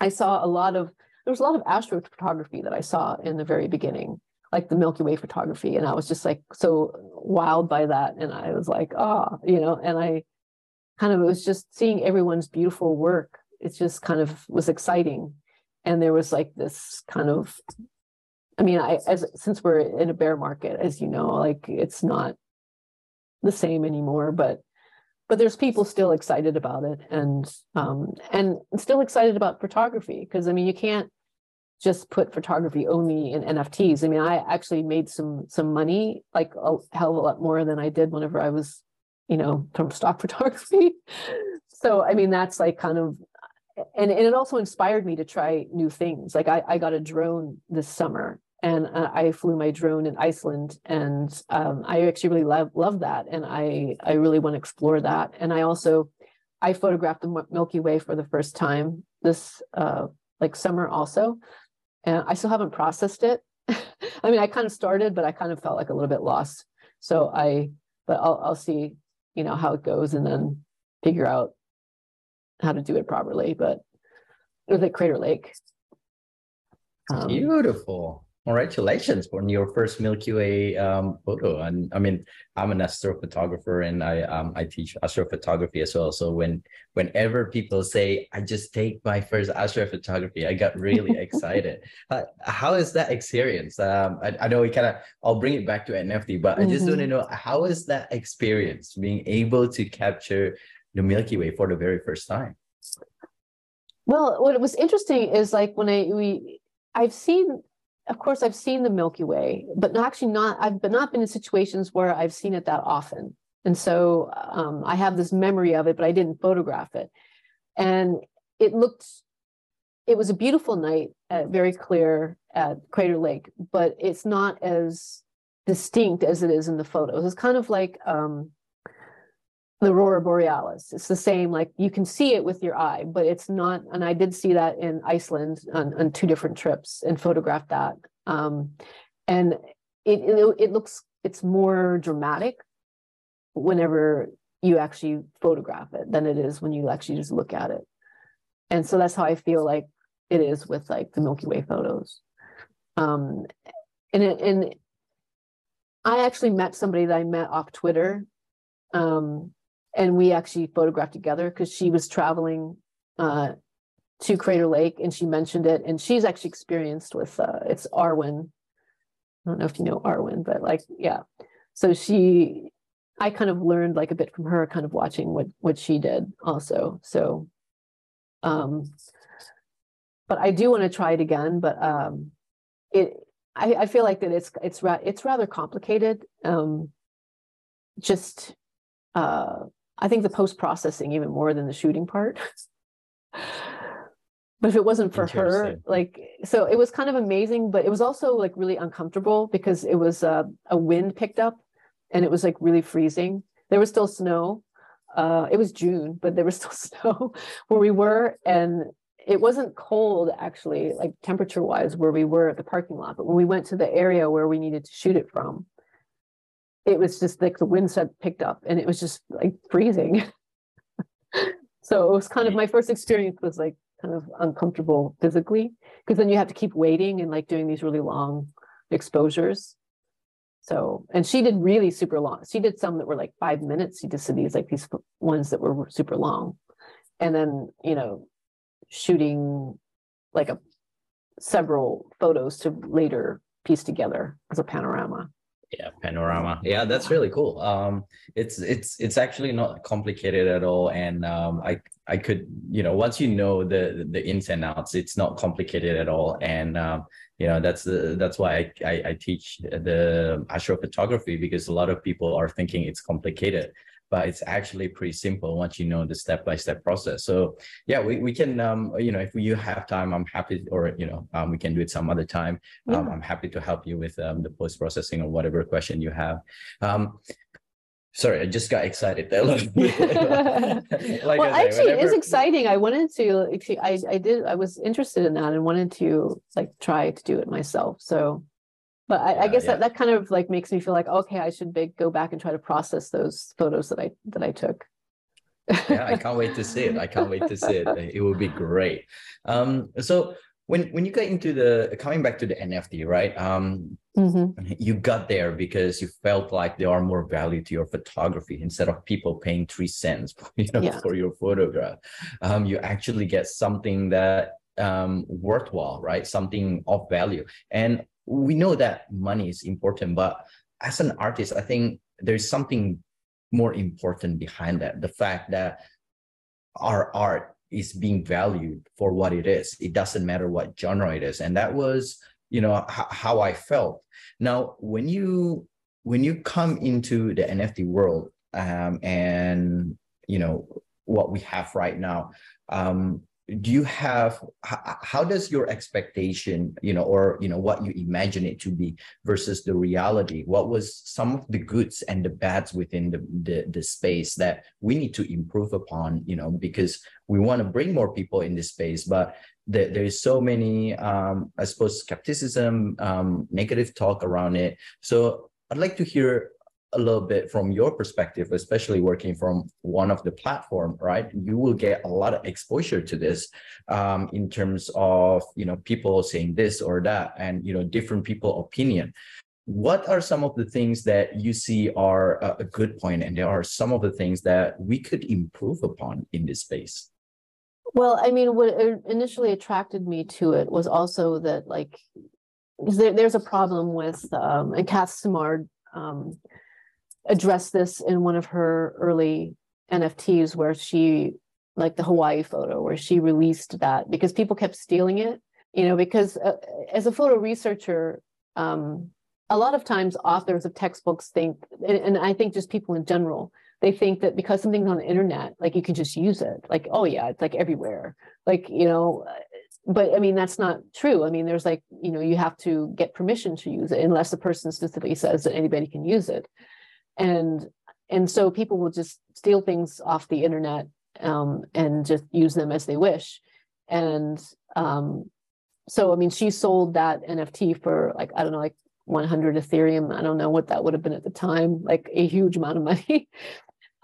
I saw a lot of there was a lot of astrophotography that I saw in the very beginning like the Milky Way photography and I was just like so wild by that and I was like ah oh, you know and I kind of it was just seeing everyone's beautiful work it just kind of was exciting and there was like this kind of i mean i as since we're in a bear market as you know like it's not the same anymore but but there's people still excited about it and um and still excited about photography because i mean you can't just put photography only in nfts i mean i actually made some some money like a hell of a lot more than i did whenever i was you know, from stock photography. so, I mean, that's like kind of, and, and it also inspired me to try new things. Like I, I got a drone this summer and uh, I flew my drone in Iceland and um, I actually really love, love that. And I, I really want to explore that. And I also, I photographed the Milky Way for the first time this uh, like summer also. And I still haven't processed it. I mean, I kind of started, but I kind of felt like a little bit lost. So I, but I'll, I'll see you know how it goes and then figure out how to do it properly but it was like crater lake um, beautiful congratulations on your first Milky Way um, photo. And I mean, I'm an astrophotographer and I um, I teach astrophotography as well. So when whenever people say I just take my first astrophotography, I got really excited. Uh, how is that experience? Um, I, I know we kind of I'll bring it back to NFT, but I just mm-hmm. want to know how is that experience being able to capture the Milky Way for the very first time? Well, what was interesting is like when I we I've seen of course I've seen the Milky Way, but actually not I've been not been in situations where I've seen it that often. And so um, I have this memory of it, but I didn't photograph it. And it looked, it was a beautiful night, uh, very clear at Crater Lake, but it's not as distinct as it is in the photos. It's kind of like um, the aurora borealis. It's the same like you can see it with your eye but it's not and i did see that in iceland on, on two different trips and photographed that. Um, and it, it, it looks it's more dramatic whenever you actually photograph it than it is when you actually just look at it. And so that's how i feel like it is with like the milky way photos. Um and and i actually met somebody that i met off twitter um and we actually photographed together because she was traveling uh, to Crater Lake and she mentioned it. And she's actually experienced with uh, it's Arwen. I don't know if you know Arwen, but like, yeah. So she, I kind of learned like a bit from her, kind of watching what what she did also. So, um, but I do want to try it again. But um, it, I, I feel like that it's it's ra- it's rather complicated. Um, just uh I think the post processing even more than the shooting part. but if it wasn't for her, like, so it was kind of amazing, but it was also like really uncomfortable because it was uh, a wind picked up and it was like really freezing. There was still snow. Uh, it was June, but there was still snow where we were. And it wasn't cold actually, like temperature wise, where we were at the parking lot. But when we went to the area where we needed to shoot it from, it was just like the wind had picked up and it was just like freezing. so it was kind of my first experience was like kind of uncomfortable physically because then you have to keep waiting and like doing these really long exposures. So, and she did really super long. She did some that were like five minutes. She just did these like these ones that were super long. And then, you know, shooting like a several photos to later piece together as a panorama yeah panorama. Yeah that's really cool. Um it's it's it's actually not complicated at all and um i i could you know once you know the the ins and outs it's not complicated at all. And um you know that's the that's why I, I i teach the astrophotography because a lot of people are thinking it's complicated but it's actually pretty simple once you know the step-by-step process. So yeah we, we can um, you know if you have time i'm happy or you know um, we can do it some other time. Um, i'm happy to help you with um, the post-processing or whatever question you have. Um, sorry i just got excited. There like well I say, actually it is exciting. I wanted to actually, i i did i was interested in that and wanted to like try to do it myself. So but i, I guess yeah. that, that kind of like makes me feel like okay i should be, go back and try to process those photos that i that i took. Yeah i can't wait to see it. I can't wait to see it. It will be great. Um so when when you get into the coming back to the nft right um Mhm. you got there because you felt like there are more value to your photography instead of people paying three cents you know, Yeah. for your photograph. Um, you actually get something that um, worthwhile right? Something of value. And we know that money is important but as an artist i think there's something more important behind that. The fact that our art is being valued for what it is. It doesn't matter what genre it is. And that was you know how i felt. Now when you when you come into the nft world um, and you know what we have right now um, do you have h- how does your expectation you know or you know what you imagine it to be versus the reality? What was some of the goods and the bads within the the, the space that we need to improve upon you know because we want to bring more people in this space but there, there's so many um i suppose skepticism um negative talk around it. So i'd like to hear a little bit from your perspective especially working from one of the platform right? You will get a lot of exposure to this um, in terms of you know people saying this or that and you know different people opinion. What are some of the things that you see are a, good point and there are some of the things that we could improve upon in this space? Well, I mean, what initially attracted me to it was also that like there, there's a problem with um and Cath Simard um addressed this in one of her early NFTs where she like the Hawaii photo where she released that because people kept stealing it, you know, because uh, as a photo researcher um a lot of times authors of textbooks think and, and I think just people in general they think that because something's on the internet, like you can just use it. Like, oh yeah, it's like everywhere. Like, you know, uh, but I mean, that's not true. I mean, there's like, you know, you have to get permission to use it unless the person specifically says that anybody can use it. And and so people will just steal things off the internet um, and just use them as they wish. And um, so, I mean, she sold that NFT for like, I don't know, like 100 Ethereum. I don't know what that would have been at the time, like a huge amount of money.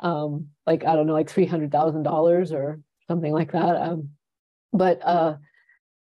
um like i don't know like three hundred thousand dollars or something like that um but uh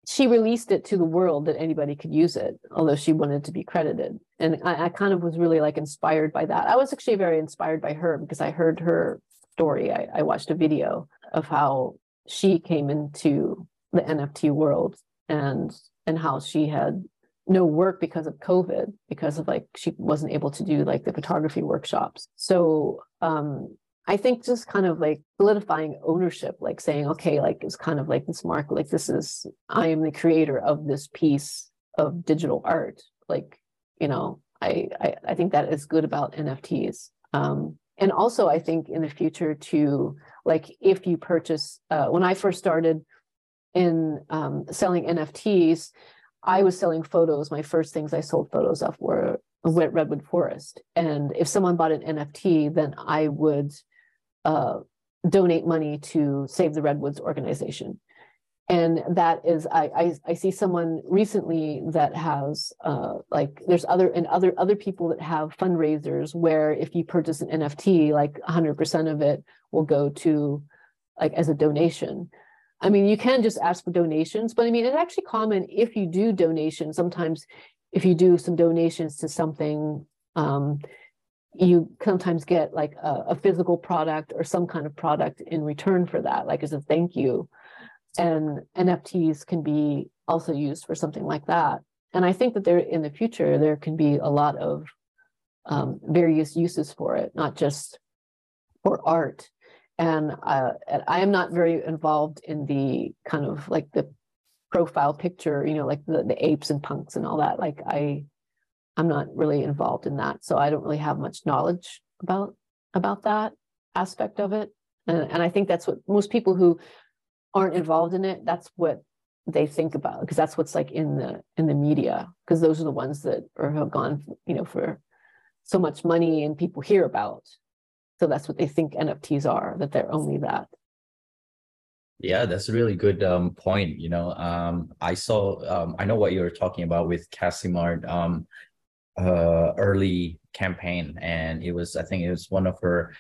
she released it to the world that anybody could use it although she wanted to be credited. And I, I kind of was really like inspired by that. I was actually very inspired by her because i heard her story. I, I watched a video of how she came into the nft world and and how she had no work because of covid because of like she wasn't able to do like the photography workshops. So um I think just kind of like solidifying ownership, like saying, okay, like it's kind of like this mark, like this is, I am the creator of this piece of digital art. Like, you know, I, I, I think that is good about NFTs. Um, and also I think in the future to like, if you purchase, uh, when I first started in um, selling NFTs, I was selling photos. My first things I sold photos of were redwood forest. And if someone bought an NFT, then I would uh, donate money to Save the Redwoods organization. And that is, I, I, I see someone recently that has uh, like there's other and other other people that have fundraisers where if you purchase an NFT, like 100% of it will go to like as a donation. I mean, you can just ask for donations, but I mean, it's actually common if you do donations. Sometimes, if you do some donations to something, um, you sometimes get like a, a, physical product or some kind of product in return for that, like as a thank you. And NFTs can be also used for something like that. And I think that there in the future there can be a lot of um, various uses for it, not just for art. And uh, I am not very involved in the kind of like the profile picture, you know, like the, the apes and punks and all that. Like I, I'm not really involved in that, so I don't really have much knowledge about about that aspect of it. And, and I think that's what most people who aren't involved in it, that's what they think about because that's what's like in the in the media because those are the ones that are have gone, you know, for so much money and people hear about. So that's what they think NFTs are, that they're only that. Yeah, that's a really good um, point. You know, um, I saw, um, I know what you were talking about with Cath Simard um, uh, early campaign, and it was, I think it was one of her,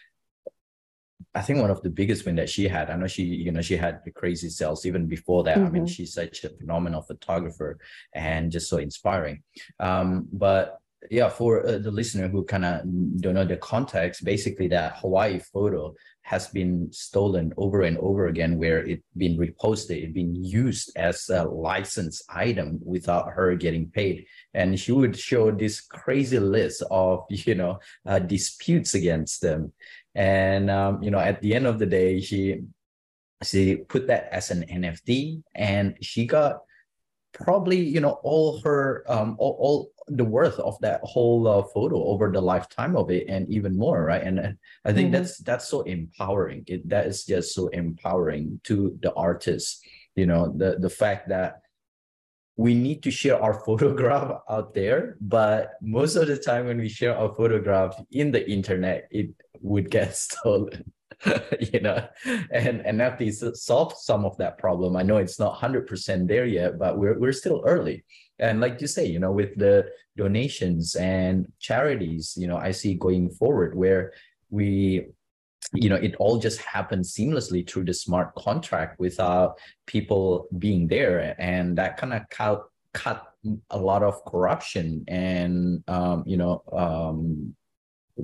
I think one of the biggest win that she had. I know she, you know, she had the crazy sales even before that. Mm-hmm. I mean, mm-hmm. she's such a phenomenal photographer and just so inspiring. Um, but yeah, for uh, the listener who kind of don't know the context, basically that Hawaii photo has been stolen over and over again, where it been reposted, it been used as a licensed item without her getting paid, and she would show this crazy list of you know uh, disputes against them, and um, you know at the end of the day, she she put that as an NFT, and she got probably you know all her um all, all the worth of that whole uh, photo over the lifetime of it and even more right? And, and i think mm-hmm. that's that's so empowering. It, that is just so empowering to the artist you know the the fact that we need to share our photograph out there but most of the time when we share our photograph in the internet it would get stolen you know, and NFTs solve some of that problem. I know it's not hundred percent there yet, but we're we're still early. And like you say, you know, with the donations and charities, you know, I see going forward where we you know it all just happens seamlessly through the smart contract without people being there and that kind of cut cut a lot of corruption and um, you know um,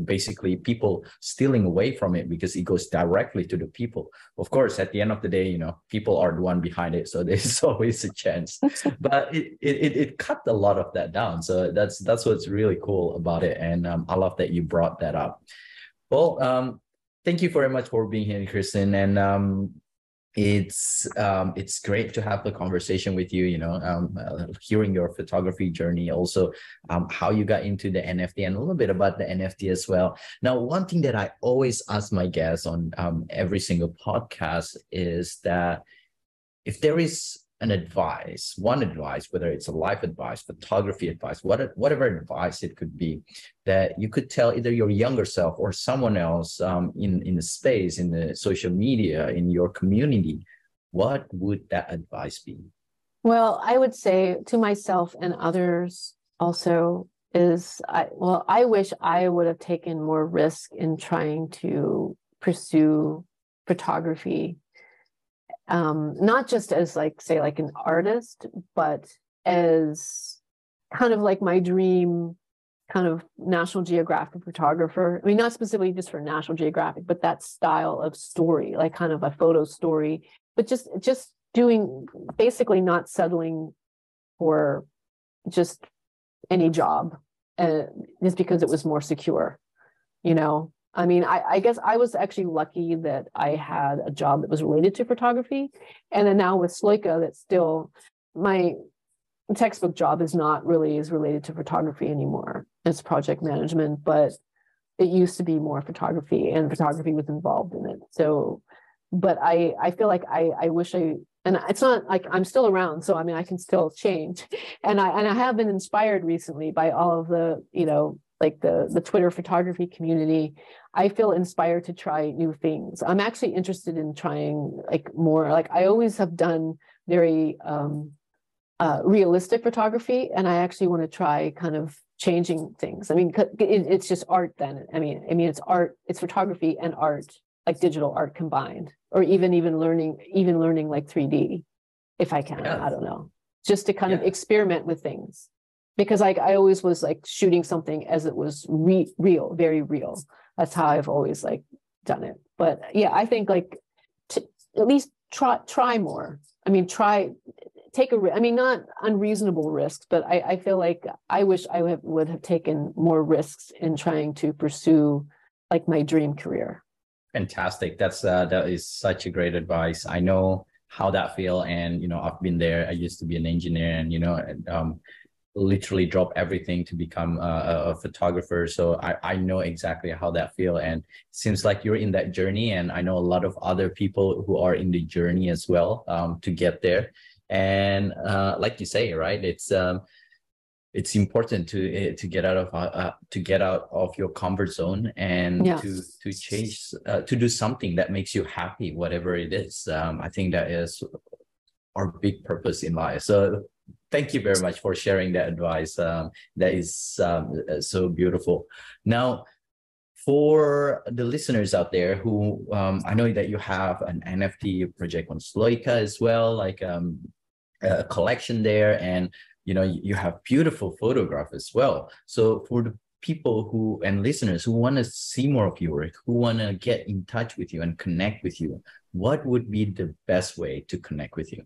basically people stealing away from it because it goes directly to the people. Of course at the end of the day you know people are the one behind it so there's always a chance. But it, it it cut a lot of that down. So that's that's what's really cool about it and um, i love that you brought that up. Well um thank you very much for being here kristin and um it's um, it's great to have the conversation with you you know um, uh, hearing your photography journey also um, how you got into the nft and a little bit about the nft as well. Now one thing that i always ask my guests on um, every single podcast is that if there is an advice, one advice, whether it's a life advice, photography advice, what, whatever advice it could be, that you could tell either your younger self or someone else um, in, in the space, in the social media, in your community, what would that advice be? Well, I would say to myself and others also is I well, I wish I would have taken more risk in trying to pursue photography um, not just as like say like an artist, but as kind of like my dream kind of National Geographic photographer. I mean, not specifically just for National Geographic, but that style of story, like kind of a photo story, but just just doing basically not settling for just any job, uh, just because it was more secure, you know. I mean, I, I, guess I was actually lucky that I had a job that was related to photography. And then now with Sloika, that's still my textbook job is not really is related to photography anymore. It's project management, but it used to be more photography and photography was involved in it. So, but I, I feel like I, I wish I, and it's not like I'm still around. So, I mean, I can still change. And I, and I have been inspired recently by all of the, you know, like the the Twitter photography community, I feel inspired to try new things. I'm actually interested in trying like more. Like I always have done very um, uh, realistic photography, and I actually want to try kind of changing things. I mean, it, it's just art. Then I mean, I mean, it's art. It's photography and art, like digital art combined, or even even learning even learning like 3D, if I can. I don't know, just to kind yeah. of experiment with things because like I always was like shooting something as it was re- real, very real. That's how I've always like done it. But yeah, I think like at least try try more. I mean, try take a. I mean, not unreasonable risks, but I, I feel like I wish I would have, would have taken more risks in trying to pursue like my dream career. Fantastic. That's uh, that is such a great advice. I know how that feel, and you know, I've been there. I used to be an engineer, and you know, um, literally drop everything to become a, a, photographer. So I, I know exactly how that feel. And seems like you're in that journey. And i know a lot of other people who are in the journey as well um, to get there. And uh, like you say right it's um, it's important to uh, to get out of uh, uh, to get out of your comfort zone and Yes. to to change uh, to do something that makes you happy whatever it is. Um, i think that is our big purpose in life. So thank you very much for sharing that advice. Um, that is um, uh, so beautiful. Now for the listeners out there who um, i know that you have an nft project on sloika as well like um, a collection there and you know you have beautiful photograph as well. So for the people who and listeners who want to see more of your work who want to get in touch with you and connect with you what would be the best way to connect with you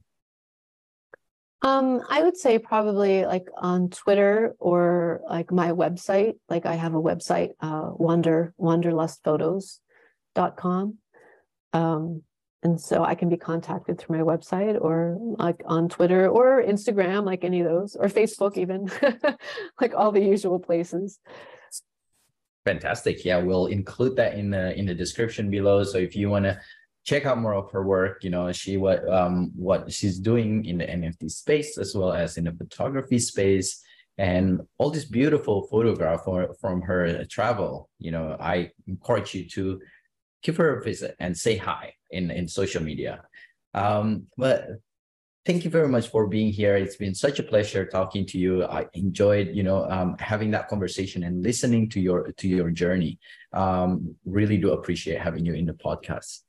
Um, I would say probably like on Twitter or like my website. Like I have a website, uh, Wander wanderlustphotos.com. Um, and so I can be contacted through my website or like on Twitter or Instagram, like any of those, or Facebook even, like all the usual places. fantastic yeah we'll include that in the in the description below so if you want to check out more of her work you know she what um what she's doing in the nft space as well as in the photography space. And all this beautiful photograph for, from her travel you know i encourage you to give her a visit and say hi in in social media. Um but thank you very much for being here. It's been such a pleasure talking to you. I enjoyed you know um, having that conversation and listening to your to your journey. Um, really do appreciate having you in the podcast